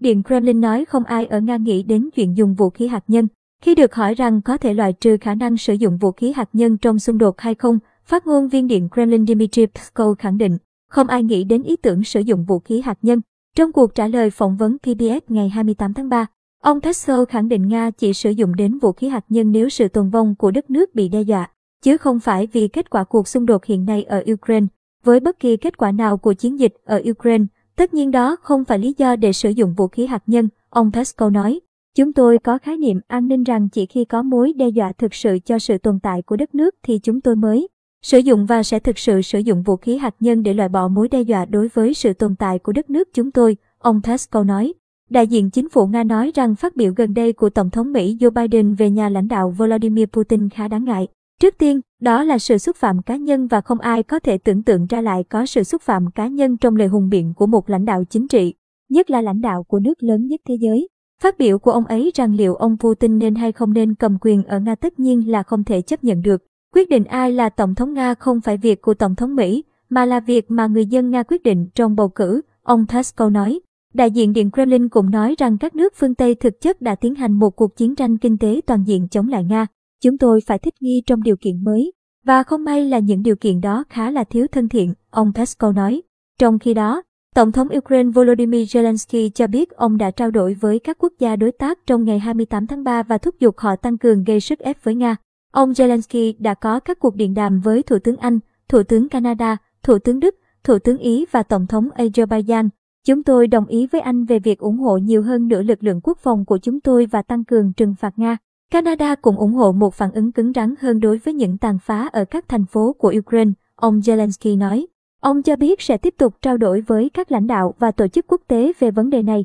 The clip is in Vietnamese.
Điện Kremlin nói không ai ở Nga nghĩ đến chuyện dùng vũ khí hạt nhân. Khi được hỏi rằng có thể loại trừ khả năng sử dụng vũ khí hạt nhân trong xung đột hay không, phát ngôn viên Điện Kremlin Dmitry Peskov khẳng định, không ai nghĩ đến ý tưởng sử dụng vũ khí hạt nhân. Trong cuộc trả lời phỏng vấn PBS ngày 28 tháng 3, ông Peskov khẳng định Nga chỉ sử dụng đến vũ khí hạt nhân nếu sự tồn vong của đất nước bị đe dọa, chứ không phải vì kết quả cuộc xung đột hiện nay ở Ukraine. Với bất kỳ kết quả nào của chiến dịch ở Ukraine, tất nhiên đó không phải lý do để sử dụng vũ khí hạt nhân, ông Peskov nói. Chúng tôi có khái niệm an ninh rằng chỉ khi có mối đe dọa thực sự cho sự tồn tại của đất nước thì chúng tôi mới sử dụng và sẽ thực sự sử dụng vũ khí hạt nhân để loại bỏ mối đe dọa đối với sự tồn tại của đất nước chúng tôi, ông Peskov nói. Đại diện chính phủ Nga nói rằng phát biểu gần đây của Tổng thống Mỹ Joe Biden về nhà lãnh đạo Vladimir Putin khá đáng ngại. Trước tiên, đó là sự xúc phạm cá nhân và không ai có thể tưởng tượng ra lại có sự xúc phạm cá nhân trong lời hùng biện của một lãnh đạo chính trị, nhất là lãnh đạo của nước lớn nhất thế giới. Phát biểu của ông ấy rằng liệu ông Putin nên hay không nên cầm quyền ở Nga tất nhiên là không thể chấp nhận được. Quyết định ai là Tổng thống Nga không phải việc của Tổng thống Mỹ, mà là việc mà người dân Nga quyết định trong bầu cử, ông Peskov nói. Đại diện Điện Kremlin cũng nói rằng các nước phương Tây thực chất đã tiến hành một cuộc chiến tranh kinh tế toàn diện chống lại Nga. Chúng tôi phải thích nghi trong điều kiện mới. Và không may là những điều kiện đó khá là thiếu thân thiện, ông Peskov nói. Trong khi đó, Tổng thống Ukraine Volodymyr Zelensky cho biết ông đã trao đổi với các quốc gia đối tác trong ngày 28 tháng 3 và thúc giục họ tăng cường gây sức ép với Nga. Ông Zelensky đã có các cuộc điện đàm với Thủ tướng Anh, Thủ tướng Canada, Thủ tướng Đức, Thủ tướng Ý và Tổng thống Azerbaijan. Chúng tôi đồng ý với anh về việc ủng hộ nhiều hơn nữa lực lượng quốc phòng của chúng tôi và tăng cường trừng phạt Nga. Canada cũng ủng hộ một phản ứng cứng rắn hơn đối với những tàn phá ở các thành phố của Ukraine, ông Zelensky nói. Ông cho biết sẽ tiếp tục trao đổi với các lãnh đạo và tổ chức quốc tế về vấn đề này.